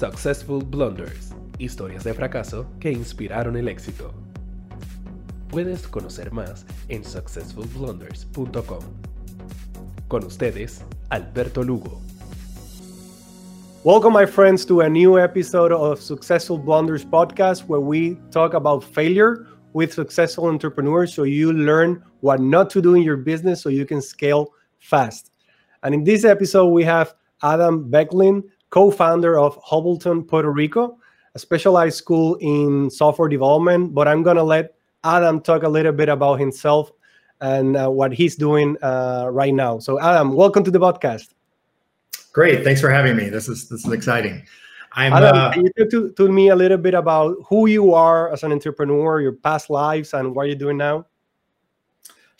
Successful Blunders, historias de fracaso que inspiraron el éxito. Puedes conocer más en successfulblunders.com. Con ustedes, Alberto Lugo. Welcome, my friends, to a new episode of Successful Blunders podcast where we talk about failure with successful entrepreneurs so you learn what not to do in your business so you can scale fast. And in this episode, we have Adam Beguelin, co founder of Holberton, Puerto Rico, a specialized school in software development. But I'm going to let Adam talk a little bit about himself and uh, what he's doing uh, right now. So, Adam, welcome to the podcast. Great, thanks for having me. This is this is exciting. I'm. Adam, uh, can you talk to, to me a little bit about who you are as an entrepreneur, your past lives, and what you're doing now?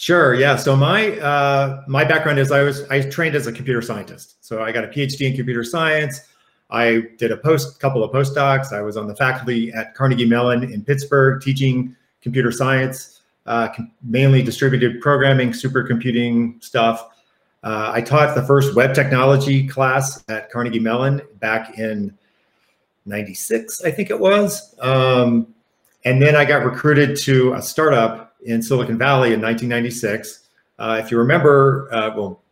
Sure. Yeah. So my uh, my background is I was I trained as a computer scientist. So I got a PhD in computer science. I did a post couple of postdocs. I was on the faculty at Carnegie Mellon in Pittsburgh teaching computer science, uh, mainly distributed programming, supercomputing stuff. Uh, I taught the first web technology class at Carnegie Mellon back in '96, I think it was. Um, and then I got recruited to a startup in Silicon Valley in 1996. Uh, if you remember, uh, well,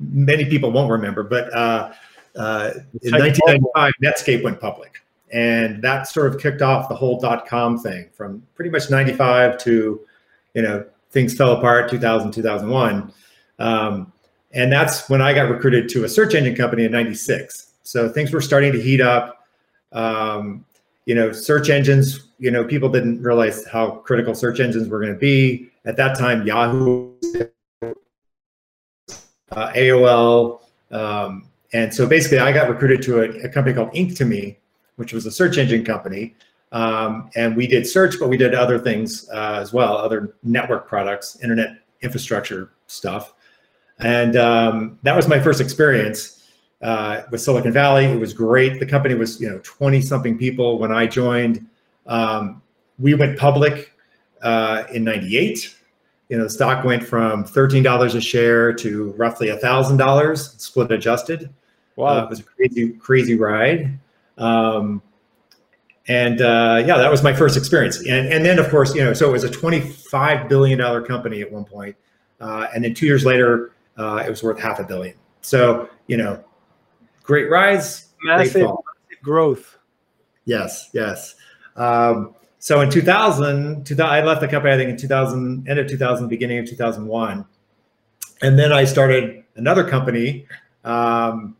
many people won't remember, but uh, uh in 1995, Netscape went public. And that sort of kicked off the whole dot com thing from pretty much 95 to, you know, things fell apart 2000, 2001. Um, and that's when I got recruited to a search engine company in 96. So things were starting to heat up. Um, you know, search engines, you know, people didn't realize how critical search engines were going to be. At that time, Yahoo, uh, AOL. Um, and so basically, I got recruited to a, a, company called Inktomi, which was a search engine company. Um, and we did search, but we did other things uh, as well, other network products, internet infrastructure stuff. And um, that was my first experience uh, with Silicon Valley. It was great. The company was, you know, 20 something people when I joined. Um, we went public uh, in 98. You know, the stock went from $13 a share to roughly $1,000 split adjusted. Wow. Uh, it was a crazy, crazy ride. Um, and uh, yeah, that was my first experience. And, and then, of course, you know, so it was a $25 billion company at one point. Uh, and then two years later, uh, it was worth half a billion. So, you know, great rise, massive, great growth. Yes, yes. Um, so in 2000, 2000, I left the company, I think in 2000, end of 2000, beginning of 2001. And then I started another company. Um,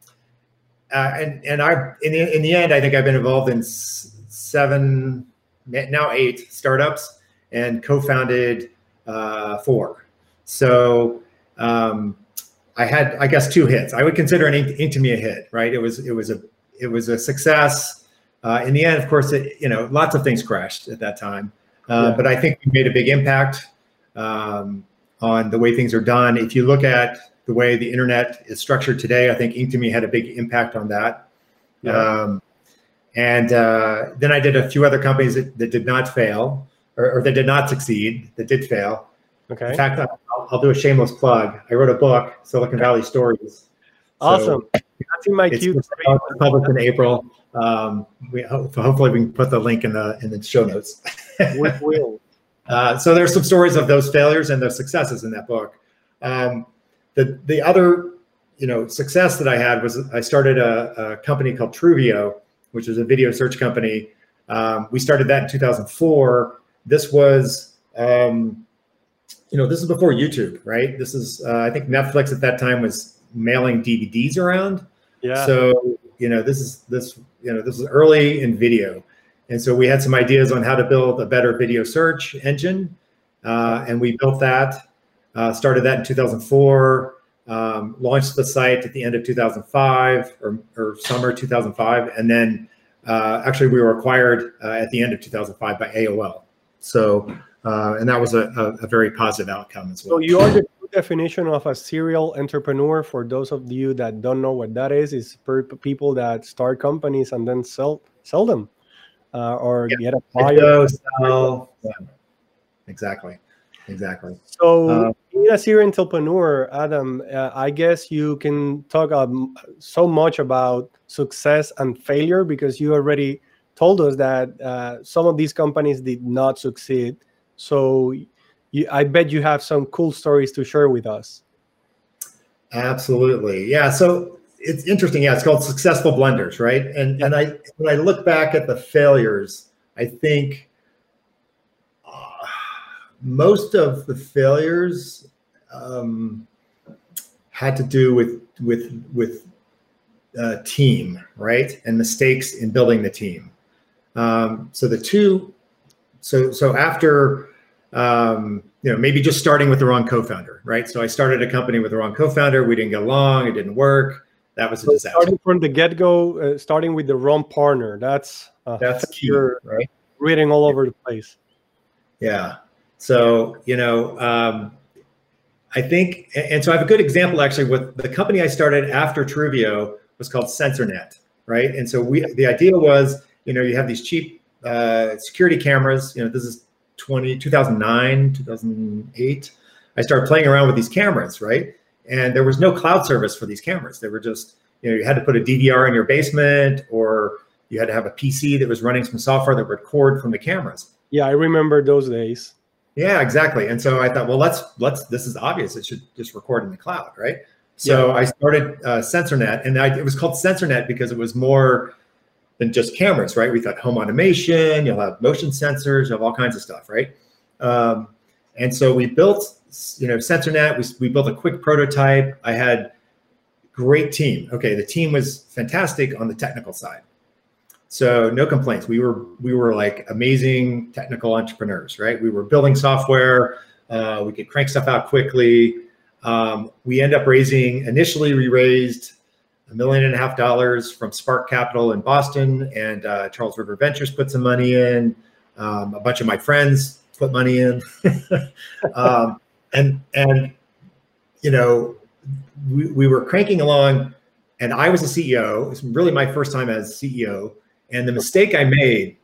uh, and, and I, in the, in the end, I think I've been involved in seven, now eight startups and co-founded uh, four. So, um, I had, I guess, two hits. I would consider an Inktomi a hit, right? It was, it was a, it was a success. Uh, in the end, of course, it, you know, lots of things crashed at that time, uh, yeah. but I think we made a big impact um, on the way things are done. If you look at the way the internet is structured today, I think Inktomi had a big impact on that. Yeah. Um, and uh, then I did a few other companies that, that did not fail or, or, that did not succeed, that did fail. Okay. In fact, I'll, I'll, do a shameless plug. I wrote a book, Silicon Valley Stories. Awesome. So That's in my queue. Published in April. Um, we hopefully we can put the link in the in the show notes. we will. Uh, so there's some stories of those failures and those successes in that book. Um, the the other you know success that I had was I started a, a company called Truveo, which is a video search company. Um, we started that in 2004. This was um, you know, this is before YouTube, right? This is, uh, I think Netflix at that time was mailing DVDs around. Yeah. So, you know, this is this, you know, this is early in video. And so we had some ideas on how to build a better video search engine. Uh, and we built that, uh, started that in 2004, um, launched the site at the end of 2005 or, or summer 2005. And then uh, actually we were acquired uh, at the end of 2005 by AOL. So uh, and that was a, a, a, very positive outcome as well. So you are the definition of a serial entrepreneur. For those of you that don't know what that is, is people that start companies and then sell sell them, uh, or yeah. get a buyer. Sell, yeah. Exactly, exactly. So uh, being a serial entrepreneur, Adam, uh, I guess you can talk um, so much about success and failure because you already told us that uh, some of these companies did not succeed. So you, I bet you have some cool stories to share with us. Absolutely. Yeah. So it's interesting. Yeah. It's called successful blunders, right? And, and I, when I look back at the failures, I think uh, most of the failures um, had to do with, with, with uh, team, right? And mistakes in building the team. Um, so the two, so so after um, you know maybe just starting with the wrong co-founder, right? So I started a company with the wrong co-founder. We didn't get along. It didn't work. That was a so disaster. Starting from the get-go, uh, starting with the wrong partner. That's uh, that's key, right? Reading all over the place. Yeah. So you know. Um, I think, and so I have a good example actually with the company I started after Truveo was called SensorNet, right? And so we, the idea was you know, you have these cheap uh, security cameras. You know, this is 20, 2009, 2008. I started playing around with these cameras, right? And there was no cloud service for these cameras. They were just, you know, you had to put a DVR in your basement or you had to have a PC that was running some software that would record from the cameras. Yeah, I remember those days. Yeah, exactly. And so I thought, well, let's let's. This is obvious. It should just record in the cloud, right? So yeah. I started uh, SensorNet, and I, it was called SensorNet because it was more than just cameras, right? We've got home automation, you'll have motion sensors, you'll have all kinds of stuff, right? Um, and so we built, you know, SensorNet. We, we built a quick prototype. I had great team. Okay, the team was fantastic on the technical side. So no complaints. We were we were like amazing technical entrepreneurs, right? We were building software. Uh, we could crank stuff out quickly. Um, we end up raising. Initially, we raised a million and a half dollars from Spark Capital in Boston, and uh, Charles River Ventures put some money in. Um, a bunch of my friends put money in, um, and and you know we, we were cranking along, and I was a CEO. It was really my first time as CEO, and the mistake I made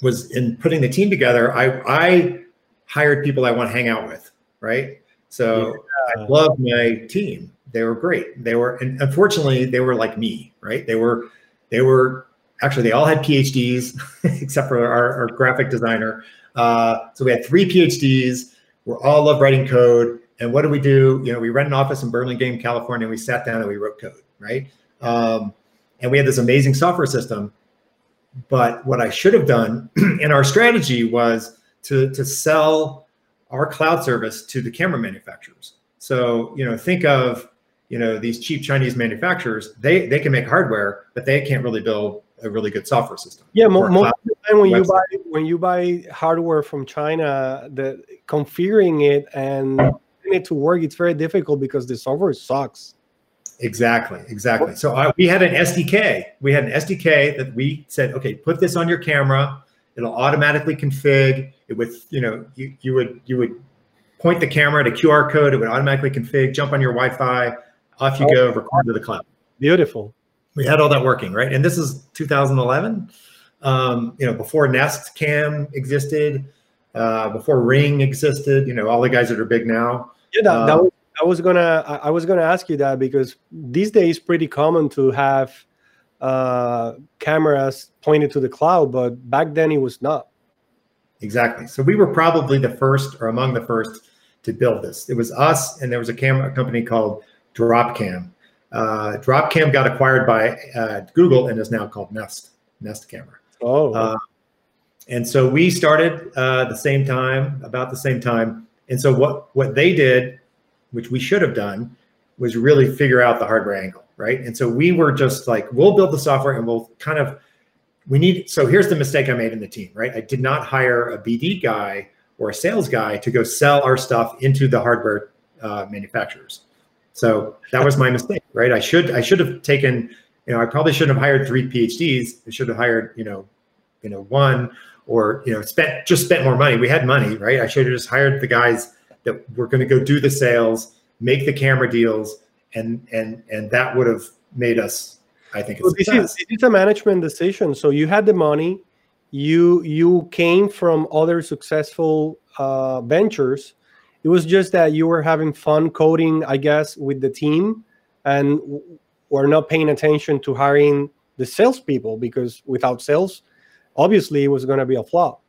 was in putting the team together. I I hired people I want to hang out with, right? So. I love my team they were great. They were, and unfortunately, they were like me, right? They were, they were actually they all had PhDs except for our, our graphic designer. Uh, so we had three PhDs. We're all love writing code. And what do we do? You know, we rent an office in Burlingame, California. And we sat down and we wrote code, right? Um, and we had this amazing software system. But what I should have done, and our strategy was to to sell our cloud service to the camera manufacturers. So you know, think of you know these cheap Chinese manufacturers, they they can make hardware, but they can't really build a really good software system. Yeah, most of the time when website. you buy when you buy hardware from China, the configuring it and getting it to work, it's very difficult because the software sucks. Exactly, exactly. So I, we had an SDK. We had an SDK that we said, okay, put this on your camera. It'll automatically config. It with you know, you, you would you would point the camera at a QR code. It would automatically config. Jump on your Wi-Fi off you oh, go, record to the cloud. Beautiful. We had all that working, right? And this is 2011. Um, you know, before Nest Cam existed, uh, before Ring existed. You know, all the guys that are big now. Yeah, that, that um, was, I was gonna I was gonna ask you that because these days pretty common to have uh, cameras pointed to the cloud, but back then it was not. Exactly. So we were probably the first or among the first to build this. It was us, and there was a camera company called Dropcam. Uh, Dropcam got acquired by uh, Google and is now called Nest Nest Camera. Oh. Uh, and so we started uh, the same time, about the same time. And so what what they did, which we should have done, was really figure out the hardware angle, right? And so we were just like, we'll build the software and we'll kind of we need. So here's the mistake I made in the team, right? I did not hire a BD guy or a sales guy to go sell our stuff into the hardware uh, manufacturers. So that was my mistake, right? I should I should have taken, you know, I probably shouldn't have hired three PhDs. I should have hired, you know, you know, one or you know, spent just spent more money. We had money, right? I should have just hired the guys that were going to go do the sales, make the camera deals, and and and that would have made us, I think, well, this is it's a management decision. So you had the money, you you came from other successful uh, ventures it was just that you were having fun coding, I guess, with the team, and were not paying attention to hiring the salespeople because without sales, obviously it was going to be a flop.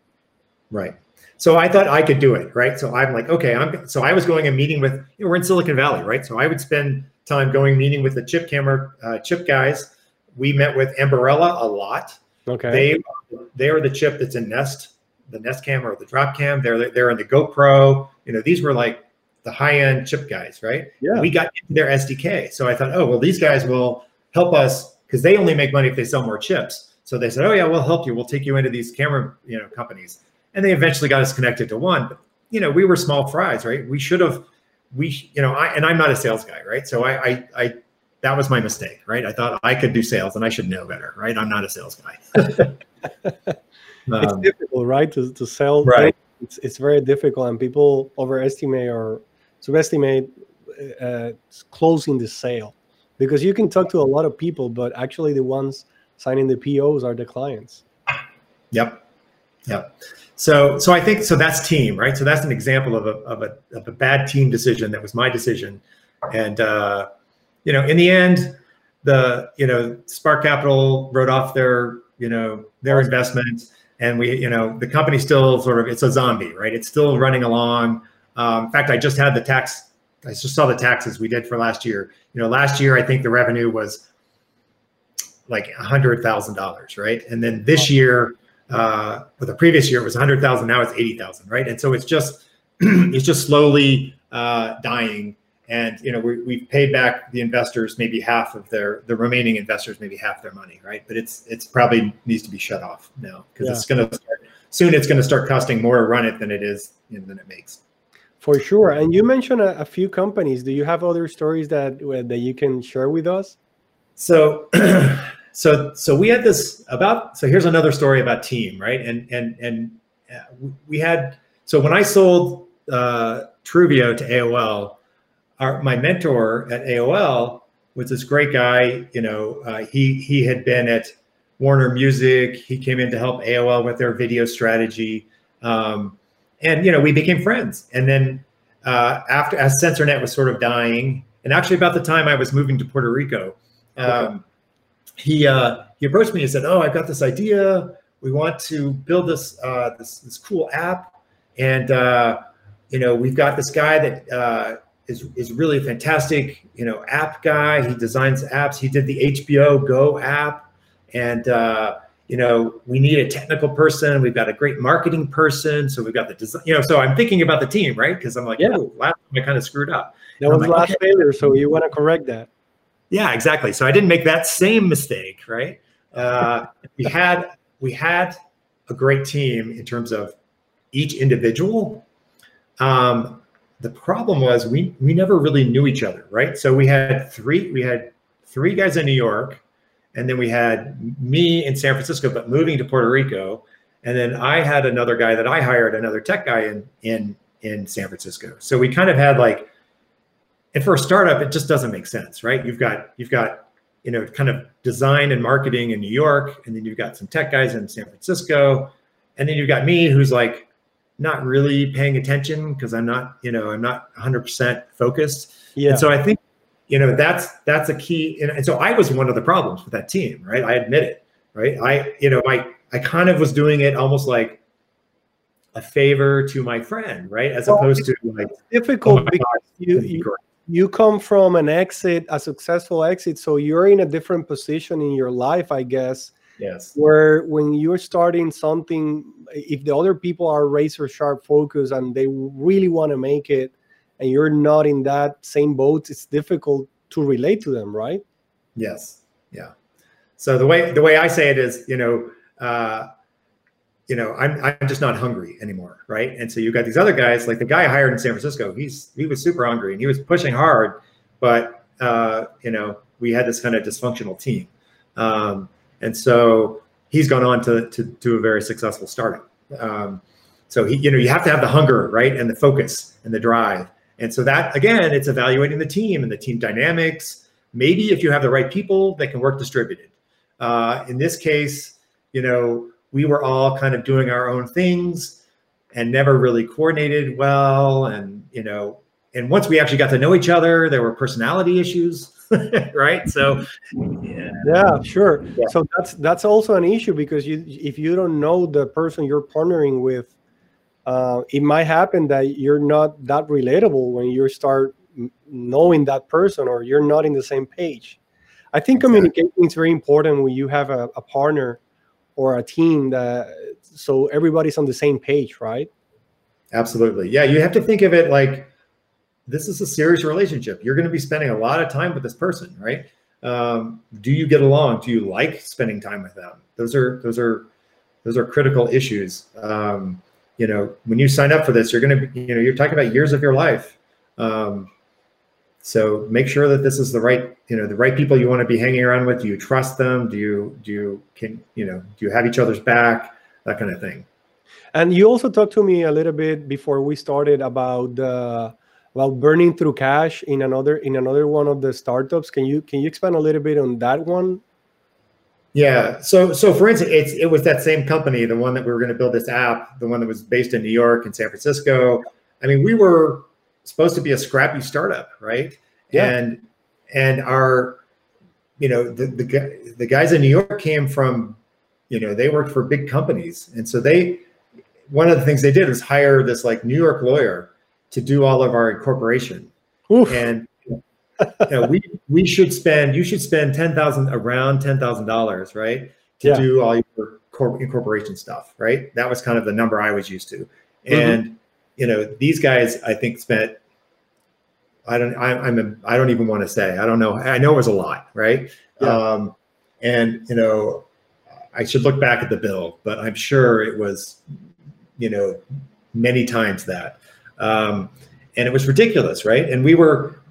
Right. So I thought I could do it, right? So I'm like, okay, I'm. So I was going and meeting with. You know, we're in Silicon Valley, right? So I would spend time going meeting with the chip camera uh, chip guys. We met with Ambarella a lot. Okay. They they are the chip that's in Nest, the Nest cam or the Drop Cam. They're they're in the GoPro. You know, these were like the high end chip guys, right? Yeah. We got into their SDK, so I thought, oh well, these guys will help us because they only make money if they sell more chips. So they said, oh yeah, we'll help you. We'll take you into these camera you know companies and they eventually got us connected to one. But you know, we were small fries, right? We should have, we, you know, I and I'm not a sales guy, right? So I, I, I that was my mistake, right? I thought I could do sales and I should know better, right? I'm not a sales guy. um, it's difficult, right, to, to sell. Right. It's, it's very difficult, and people overestimate or subestimate uh, closing the sale because you can talk to a lot of people, but actually the ones signing the POs are the clients. Yep. Yep. So, so I think so. That's team, right? So that's an example of a of a of a bad team decision. That was my decision, and uh, you know, in the end, the you know Spark Capital wrote off their you know their investment, and we you know the company still sort of it's a zombie, right? It's still running along. Um, in fact, I just had the tax. I just saw the taxes we did for last year. You know, last year I think the revenue was like a hundred thousand dollars, right? And then this year uh, but the previous year it was 100,000. Now it's 80,000, right? And so it's just it's just slowly uh, dying. And you know we, we've paid back the investors maybe half of their the remaining investors maybe half their money, right? But it's it's probably needs to be shut off now because yeah. it's going to soon it's going to start costing more to run it than it is you know, than it makes. For sure. And you mentioned a, a, few companies. Do you have other stories that that you can share with us? So so so we had this about so here's another story about team right and and and uh, we had so when i sold uh, Truveo to aol our my mentor at aol was this great guy you know uh, he he had been at warner music. He came in to help aol with their video strategy. Um, and you know we became friends. And then uh, after as SensorNet was sort of dying and actually about the time i was moving to puerto rico um, okay. he uh, he approached me and said, "Oh, I've got this idea. We want to build this uh, this this cool app, and uh, you know, we've got this guy that uh, is is really a fantastic you know app guy. He designs apps. He did the HBO Go app, and uh, you know, we need a technical person. We've got a great marketing person. So we've got the design. You know, so I'm thinking about the team, right? Because I'm like, yeah, oh, last time I kind of screwed up. That was like, last okay. failure, so you want to correct that. Yeah, exactly. So I didn't make that same mistake, right? Uh, we had we had a great team in terms of each individual. Um, the problem was we we never really knew each other, right? So we had three we had three guys in New York, and then we had me in San Francisco, but moving to Puerto Rico, and then I had another guy that I hired, another tech guy in in in San Francisco. So we kind of had like and for a startup, it just doesn't make sense, right? You've got you've got you know kind of design and marketing in New York, and then you've got some tech guys in San Francisco, and then you've got me who's like not really paying attention because I'm not you know I'm not 100% focused. Yeah. And so I think you know that's that's a key, and, and so I was one of the problems with that team, right? I admit it, right? I you know I I kind of was doing it almost like a favor to my friend, right? As well, opposed to like difficult oh because God, you, you you come from an exit, a successful exit, so you're in a different position in your life, I guess. Yes. Where when you're starting something, if the other people are razor sharp focus and they really want to make it, and you're not in that same boat, it's difficult to relate to them, right? Yes. Yeah. So the way the way I say it is, you know, uh, you know, I'm I'm just not hungry anymore, right? And so you got these other guys, like the guy I hired in San Francisco. He's he was super hungry and he was pushing hard, but uh, you know, we had this kind of dysfunctional team, um, and so he's gone on to to to a very successful startup. Um, so he, you know, you have to have the hunger, right, and the focus and the drive. And so that again, it's evaluating the team and the team dynamics. Maybe if you have the right people that can work distributed. Uh, in this case, you know we were all kind of doing our own things and never really coordinated well and you know, and once we actually got to know each other, there were personality issues, right? So, yeah, yeah sure. Yeah. So that's that's also an issue because you if you don't know the person you're partnering with, uh, it might happen that you're not that relatable when you start knowing that person or you're not in the same page. I think exactly. communicating is very important when you have a, a partner or a team that so everybody's on the same page, right? Absolutely. Yeah, you have to think of it like this is a serious relationship. You're going to be spending a lot of time with this person, right? Um, do you get along? Do you like spending time with them? Those are those are those are critical issues. Um, you know, when you sign up for this, you're going to you know, you're talking about years of your life. Um, so make sure that this is the right, you know, the right people you want to be hanging around with. Do you trust them? Do you do you can you know do you have each other's back? That kind of thing. And you also talked to me a little bit before we started about the about burning through cash in another in another one of the startups. Can you can you expand a little bit on that one? Yeah. So so for instance, it's it was that same company, the one that we were going to build this app, the one that was based in New York and San Francisco. I mean, we were supposed to be a scrappy startup, right? Yeah. And and our you know the the the guys in New York came from you know they worked for big companies and so they one of the things they did was hire this like New York lawyer to do all of our incorporation. Oof. And you know, we we should spend you should spend ten thousand around ten thousand dollars, right, to yeah. do all your incorporation stuff, right? That was kind of the number I was used to, mm-hmm. and you know these guys I think spent. I don't. I, I'm. A, I don't even want to say. I don't know. I know it was a lot, right? Yeah. Um, and you know, I should look back at the bill, but I'm sure it was, you know, many times that. Um, and it was ridiculous, right? And we were,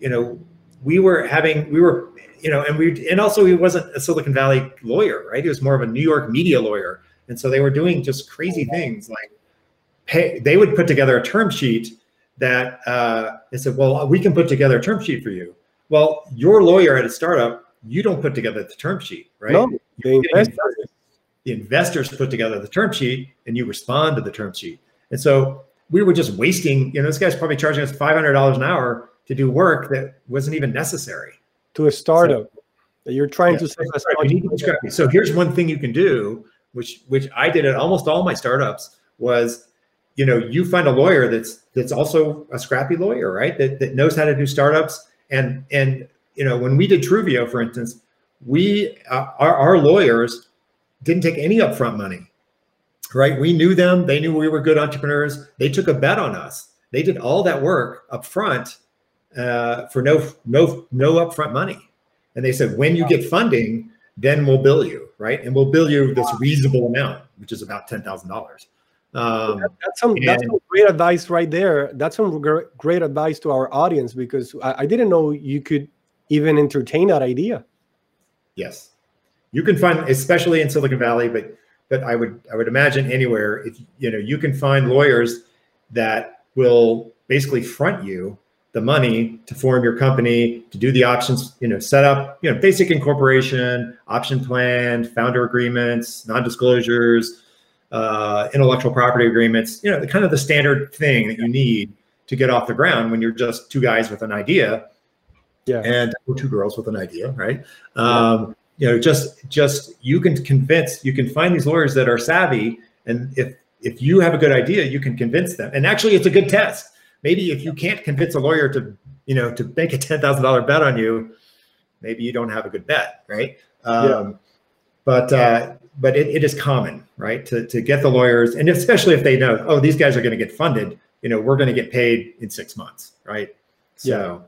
you know, we were having, we were, you know, and we, and also he wasn't a Silicon Valley lawyer, right? He was more of a New York media lawyer. And so they were doing just crazy things like pay, they would put together a term sheet that uh, they said, well, we can put together a term sheet for you. Well, your lawyer at a startup, you don't put together the term sheet, right? No, the investors. the investors put together the term sheet and you respond to the term sheet. And so we were just wasting, you know, this guy's probably charging us $500 an hour to do work that wasn't even necessary. To a startup so, that you're trying yeah, to right. So here's one thing you can do, which which I did at almost all my startups was, you know, you find a lawyer that's that's also a scrappy lawyer, right? That that knows how to do startups. And and you know, when we did Truveo, for instance, we uh, our, our lawyers didn't take any upfront money right? We knew them. They knew we were good entrepreneurs. They took a bet on us. They did all that work up front uh, for no no no upfront money. And they said, when you get funding, then we'll bill you, right? And we'll bill you this reasonable amount, which is about ten thousand dollars. Um, that's some and, that's some great advice right there. That's some great advice to our audience because I, I didn't know you could even entertain that idea. Yes, you can find, especially in Silicon Valley, but but I would I would imagine anywhere if you know you can find lawyers that will basically front you the money to form your company to do the options you know set up you know basic incorporation option plan founder agreements non-disclosures uh, intellectual property agreements you know the kind of the standard thing that you need to get off the ground when you're just two guys with an idea. Yeah. And two girls with an idea right? Um, you know just just you can convince you can find these lawyers that are savvy and if if you have a good idea you can convince them. And actually it's a good test. Maybe if you can't convince a lawyer to you know to make a $10000 bet on you maybe you don't have a good bet right? Um, yeah. but uh, but it, it is common right to, to get the lawyers and especially if they know oh these guys are going to get funded you know we're going to get paid in six months right? So yeah.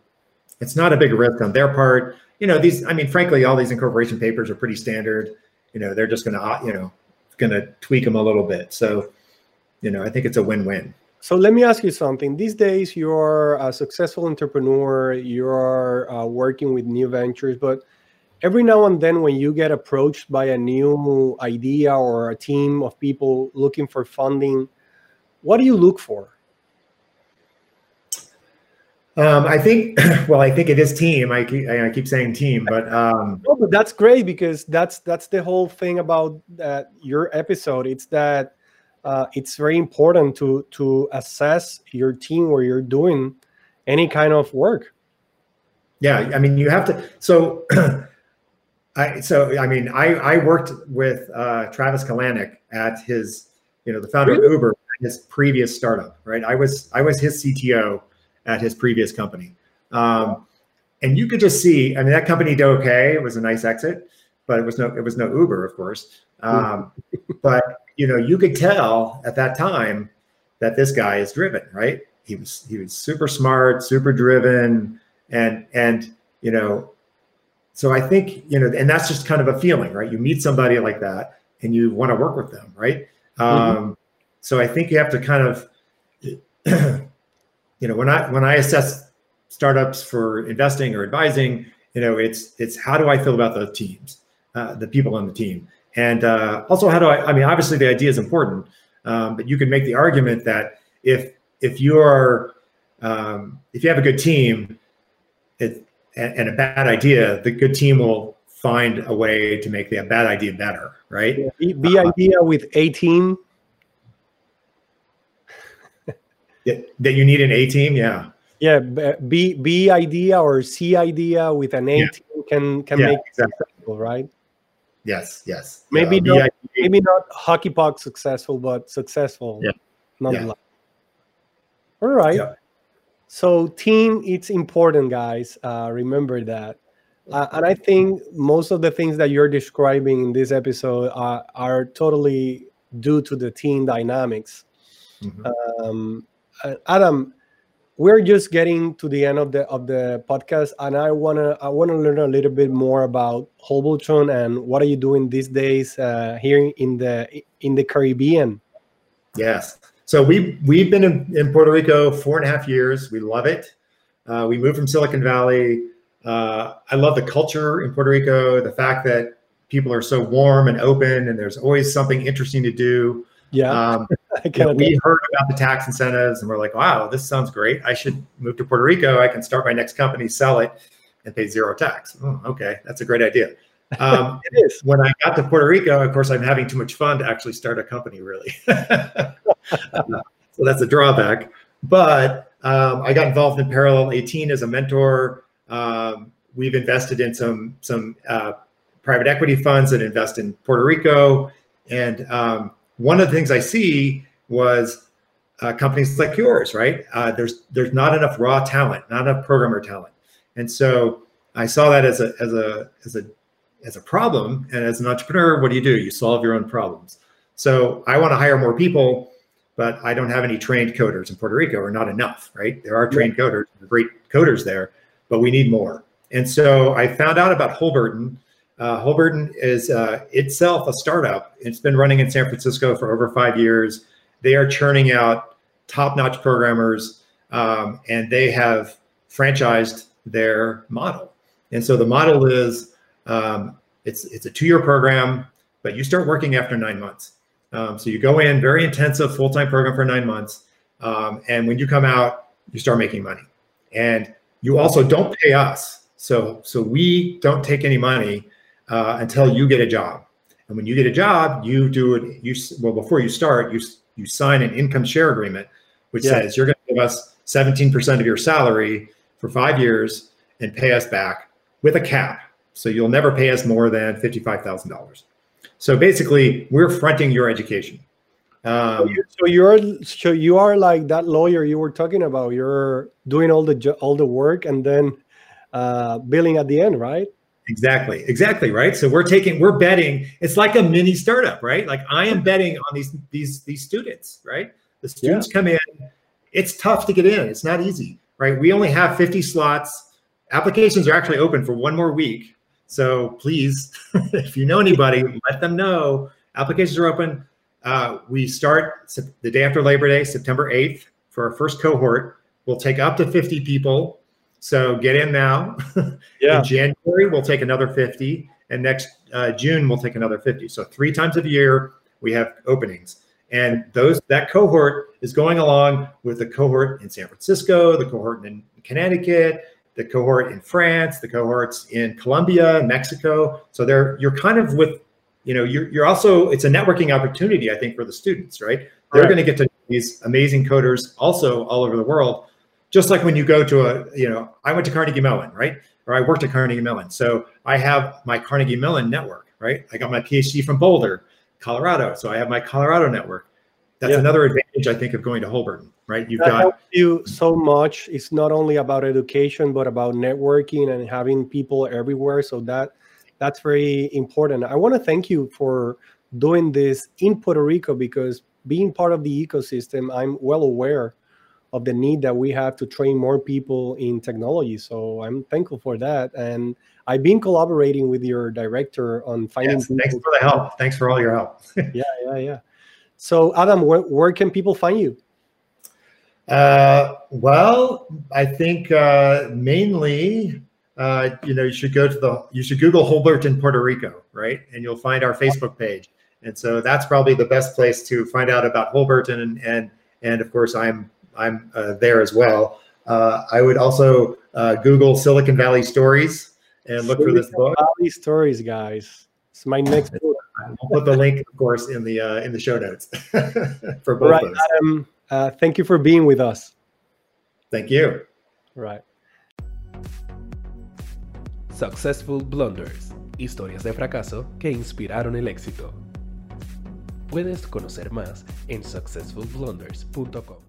it's not a big risk on their part you know, these, I mean, frankly, all these incorporation papers are pretty standard. You know, they're just going to, you know, going to tweak them a little bit. So, you know, I think it's a win-win. So let me ask you something. These days, you're a successful entrepreneur. You're uh, working with new ventures, but every now and then, when you get approached by a new idea or a team of people looking for funding, what do you look for? Um, I think, well, I think it is team. I keep, I keep saying team, but um, no, but that's great because that's that's the whole thing about that your episode. It's that uh, it's very important to to assess your team where you're doing any kind of work. Yeah, I mean, you have to. So, I so I mean, I I worked with uh, Travis Kalanick at his, you know, the founder really? of Uber, his previous startup, right? I was I was his CTO at his previous company, um, and you could just see. I mean, that company did okay. It was a nice exit, but it was no it was no Uber, of course. Um, but you know, you could tell at that time that this guy is driven, right? He was he was super smart, super driven, and and you know, so I think you know, and that's just kind of a feeling, right? You meet somebody like that, and you want to work with them, right? Mm-hmm. Um, so I think you have to kind of, you know, when I when I assess startups for investing or advising, you know, it's it's how do I feel about the teams, uh, the people on the team, and uh, also, how do I? I mean, obviously, the idea is important, um, but you can make the argument that if if you are um, if you have a good team, it, and, a bad idea, the good team will find a way to make the bad idea better, right? Uh, idea with a team. That you need an A team, yeah. Yeah, B B idea or C idea with an A yeah. team can can yeah, make exactly. Successful, right? Yes, yes. Maybe uh, not, maybe not hockey puck successful, but successful. Yeah. Nonetheless. Yeah. All right. Yeah. So team, it's important, guys. Uh, remember that. Uh, and I think most of the things that you're describing in this episode are, are totally due to the team dynamics. Mm-hmm. Um, uh, Adam, we're just getting to the end of the of the podcast and i want to i want to learn a little bit more about Holberton and what are you doing these days uh, here in the in the caribbean. Yes. So we we've been in, in puerto rico four and a half years. We love it. Uh, we moved from silicon valley. Uh, i love the culture in puerto rico the fact that people are so warm and open and there's always something interesting to do. Yeah. Um, know, we heard about the tax incentives and we're like, wow, this sounds great. I should move to Puerto Rico. I can start my next company, sell it, and pay zero tax. Oh, okay, that's a great idea. Um, it is. When I got to Puerto Rico, of course, I'm having too much fun to actually start a company, really. so that's a drawback. But um, I got involved in Parallel 18 as a mentor. Um, we've invested in some some uh, private equity funds that invest in Puerto Rico, and um, one of the things I see was uh, companies like yours, right? Uh, there's there's not enough raw talent, not enough programmer talent, and so I saw that as a as a as a as a problem. And as an entrepreneur, what do you do? You solve your own problems. So I want to hire more people, but I don't have any trained coders in Puerto Rico, or not enough, right? There are trained coders, great coders there, but we need more. And so I found out about Holberton uh, Holberton is uh, itself a startup. It's been running in San Francisco for over five years. They are churning out top-notch programmers, um, and they have franchised their model. And so the model is um, it's it's a two-year program, but you start working after nine months. Um, so you go in very intensive full-time program for nine months, um, and when you come out, you start making money. And you also don't pay us. So so we don't take any money uh, until you get a job. And when you get a job, you do it. You well before you start, you you sign an income share agreement, which yeah. says you're going to give us 17% of your salary for five years and pay us back with a cap. So you'll never pay us more than $55,000. So basically, we're fronting your education. Um, so you're so you are like that lawyer you were talking about. You're doing all the all the work and then uh, billing at the end, right? Exactly. Exactly. Right. So we're taking, we're betting. It's like a mini startup, right? Like I am betting on these these these students, right? The students yeah. come in. It's tough to get in. It's not easy, right? We only have 50 slots. Applications are actually open for one more week. So please, if you know anybody, let them know. Applications are open. Uh, we start the day after Labor Day, September 8th, for our first cohort. We'll take up to 50 people so get in now. Yeah. in January, we'll take another 50. And next uh, June, we'll take another 50. So three times a year, we have openings. And those that cohort is going along with the cohort in San Francisco, the cohort in Connecticut, the cohort in France, the cohorts in Colombia, Mexico. So they're you're kind of with, you know, you're you're also it's a networking opportunity, I think, for the students, right? they're going to get to these amazing coders also all over the world. Just like when you go to a, you know, I went to Carnegie Mellon, right? Or I worked at Carnegie Mellon. So I have my Carnegie Mellon network, right? I got my PhD from Boulder, Colorado. So I have my Colorado network. That's yeah. another advantage, I think, of going to Holberton, right? You've that got helps you so much. It's not only about education, but about networking and having people everywhere. So that that's very important. I want to thank you for doing this in Puerto Rico because being part of the ecosystem, I'm well aware of the need that we have to train more people in technology. So I'm thankful for that. And I've been collaborating with your director on finding. Yes, thanks for the help. Thanks for all your help. yeah, yeah, yeah. So Adam, where, where can people find you? Uh, well, I think uh, mainly, uh, you know, you should go to the, you should Google Holberton, Puerto Rico, right? And you'll find our Facebook page. And so that's probably the best place to find out about Holberton. And, and, and of course, I'm, I'm uh, there as well. Uh, I would also uh, Google Silicon Valley Stories and look Silicon for this book. Valley Stories, guys. It's my next book. I'll put the link, of course, in the uh, in the show notes for both. Right, Adam. Uh, thank you for being with us. Thank you. Right. Successful Blunders. Historias de fracaso que inspiraron el éxito. Puedes conocer más en successfulblunders.com.